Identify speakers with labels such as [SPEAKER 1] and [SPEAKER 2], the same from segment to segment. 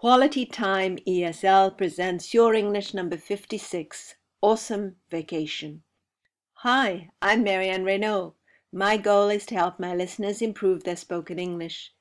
[SPEAKER 1] Quality Time ESL presents Your English number 56 Awesome Vacation. Hi, I'm Marianne Raynaud. My goal is to help my listeners improve their spoken English.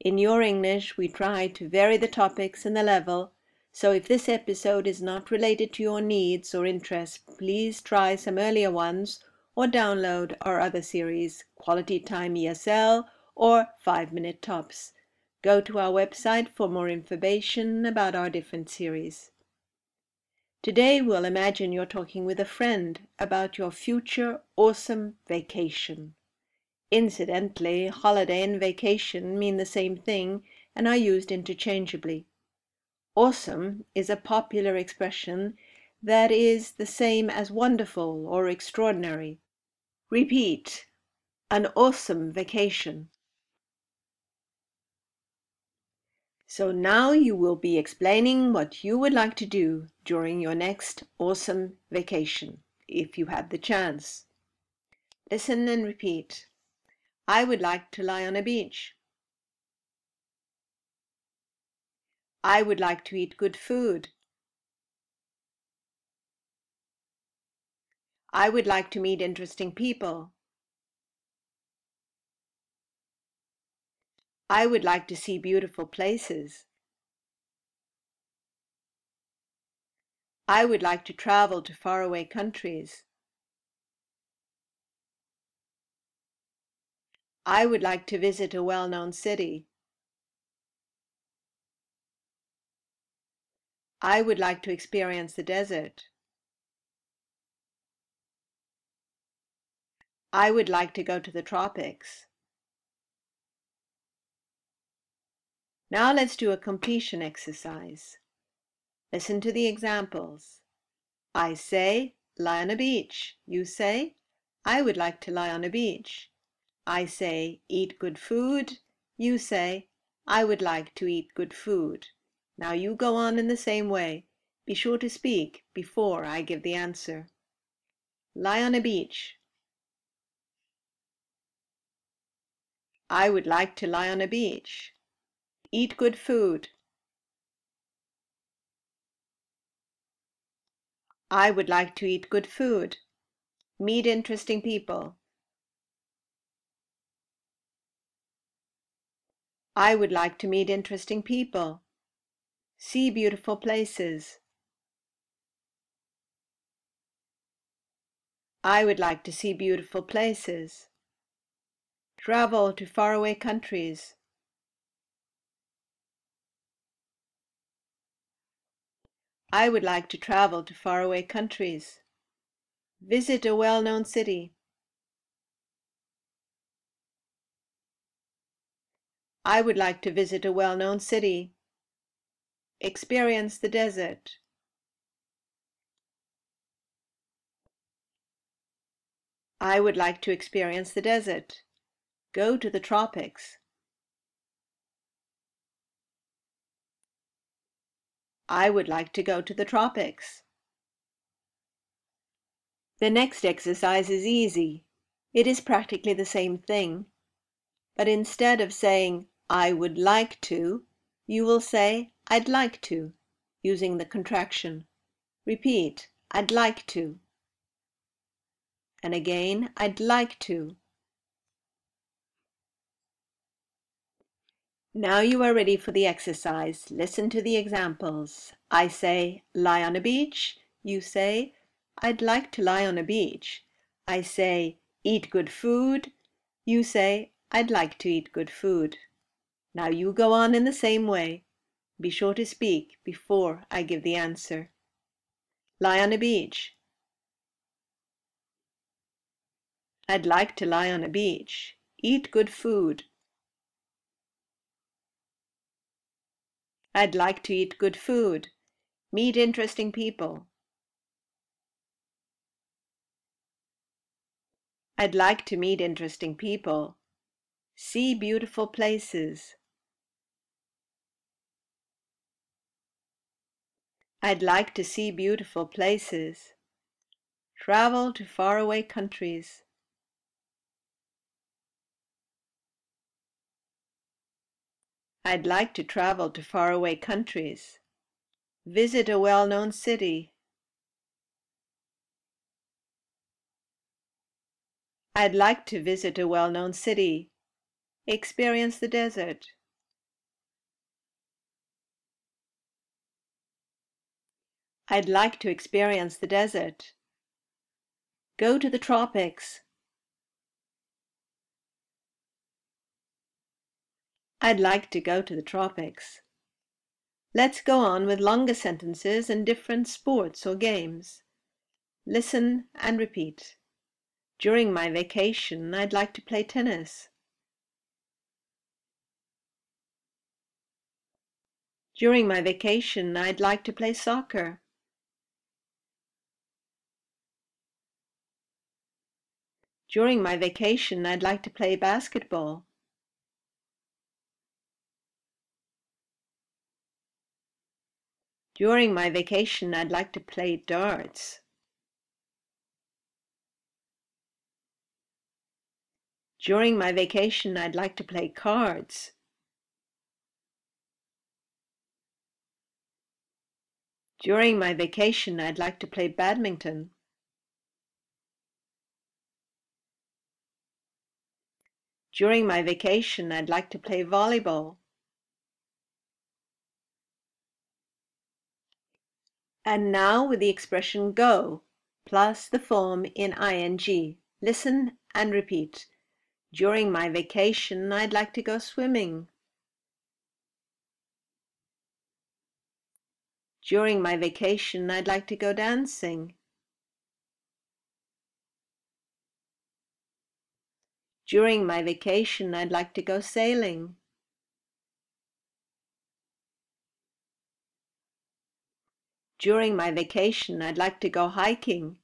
[SPEAKER 1] In Your English, we try to vary the topics and the level, so if this episode is not related to your needs or interests, please try some earlier ones or download our other series, Quality Time ESL or 5 Minute Tops. Go to our website for more information about our different series. Today we'll imagine you're talking with a friend about your future awesome vacation. Incidentally, holiday and vacation mean the same thing and are used interchangeably. Awesome is a popular expression that is the same as wonderful or extraordinary. Repeat, an awesome vacation. So now you will be explaining what you would like to do during your next awesome vacation, if you have the chance. Listen and repeat. I would like to lie on a beach. I would like to eat good food. I would like to meet interesting people. I would like to see beautiful places. I would like to travel to faraway countries. I would like to visit a well-known city. I would like to experience the desert. I would like to go to the tropics. Now let's do a completion exercise. Listen to the examples. I say, lie on a beach. You say, I would like to lie on a beach. I say, eat good food. You say, I would like to eat good food. Now you go on in the same way. Be sure to speak before I give the answer. Lie on a beach. I would like to lie on a beach. Eat good food. I would like to eat good food. Meet interesting people. I would like to meet interesting people. See beautiful places. I would like to see beautiful places. Travel to faraway countries. I would like to travel to faraway countries. Visit a well-known city. I would like to visit a well-known city. Experience the desert. I would like to experience the desert. Go to the tropics. I would like to go to the tropics. The next exercise is easy. It is practically the same thing. But instead of saying, I would like to, you will say, I'd like to, using the contraction. Repeat, I'd like to. And again, I'd like to. Now you are ready for the exercise. Listen to the examples. I say, lie on a beach. You say, I'd like to lie on a beach. I say, eat good food. You say, I'd like to eat good food. Now you go on in the same way. Be sure to speak before I give the answer. Lie on a beach. I'd like to lie on a beach. Eat good food. I'd like to eat good food, meet interesting people. I'd like to meet interesting people, see beautiful places. I'd like to see beautiful places, travel to faraway countries. I'd like to travel to faraway countries. Visit a well known city. I'd like to visit a well known city. Experience the desert. I'd like to experience the desert. Go to the tropics. I'd like to go to the tropics. Let's go on with longer sentences and different sports or games. Listen and repeat. During my vacation, I'd like to play tennis. During my vacation, I'd like to play soccer. During my vacation, I'd like to play basketball. During my vacation, I'd like to play darts. During my vacation, I'd like to play cards. During my vacation, I'd like to play badminton. During my vacation, I'd like to play volleyball. And now with the expression go plus the form in ing. Listen and repeat. During my vacation, I'd like to go swimming. During my vacation, I'd like to go dancing. During my vacation, I'd like to go sailing. During my vacation, I'd like to go hiking.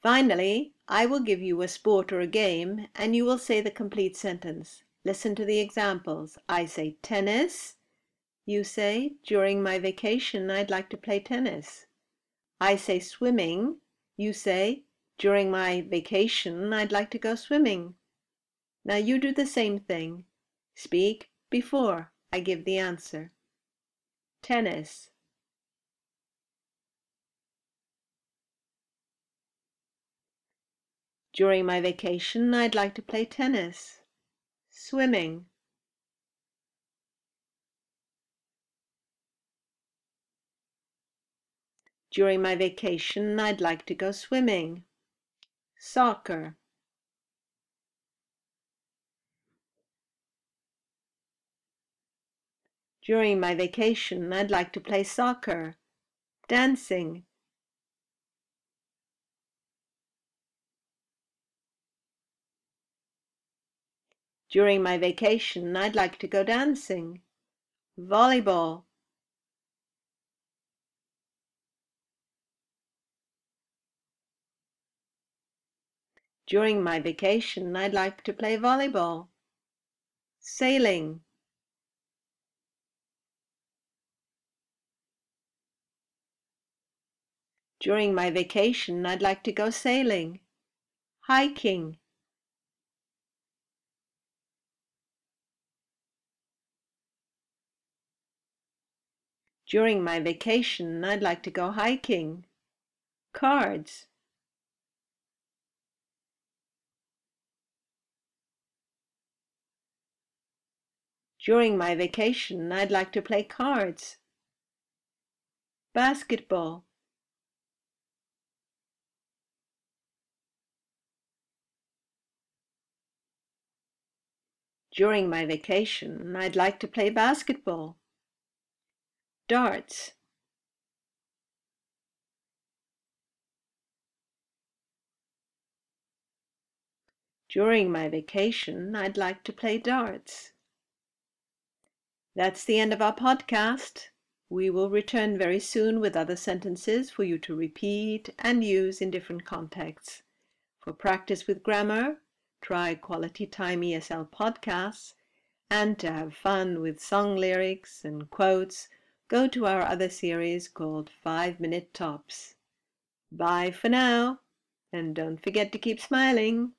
[SPEAKER 1] Finally, I will give you a sport or a game and you will say the complete sentence. Listen to the examples. I say tennis. You say, during my vacation, I'd like to play tennis. I say swimming. You say, during my vacation, I'd like to go swimming. Now you do the same thing. Speak before I give the answer. Tennis. During my vacation, I'd like to play tennis. Swimming. During my vacation, I'd like to go swimming. Soccer. During my vacation, I'd like to play soccer. Dancing. During my vacation, I'd like to go dancing. Volleyball. During my vacation, I'd like to play volleyball. Sailing. During my vacation, I'd like to go sailing. Hiking. During my vacation, I'd like to go hiking. Cards. During my vacation, I'd like to play cards. Basketball. During my vacation, I'd like to play basketball. Darts. During my vacation, I'd like to play darts. That's the end of our podcast. We will return very soon with other sentences for you to repeat and use in different contexts. For practice with grammar, try Quality Time ESL podcasts, and to have fun with song lyrics and quotes, go to our other series called 5 Minute Tops. Bye for now, and don't forget to keep smiling.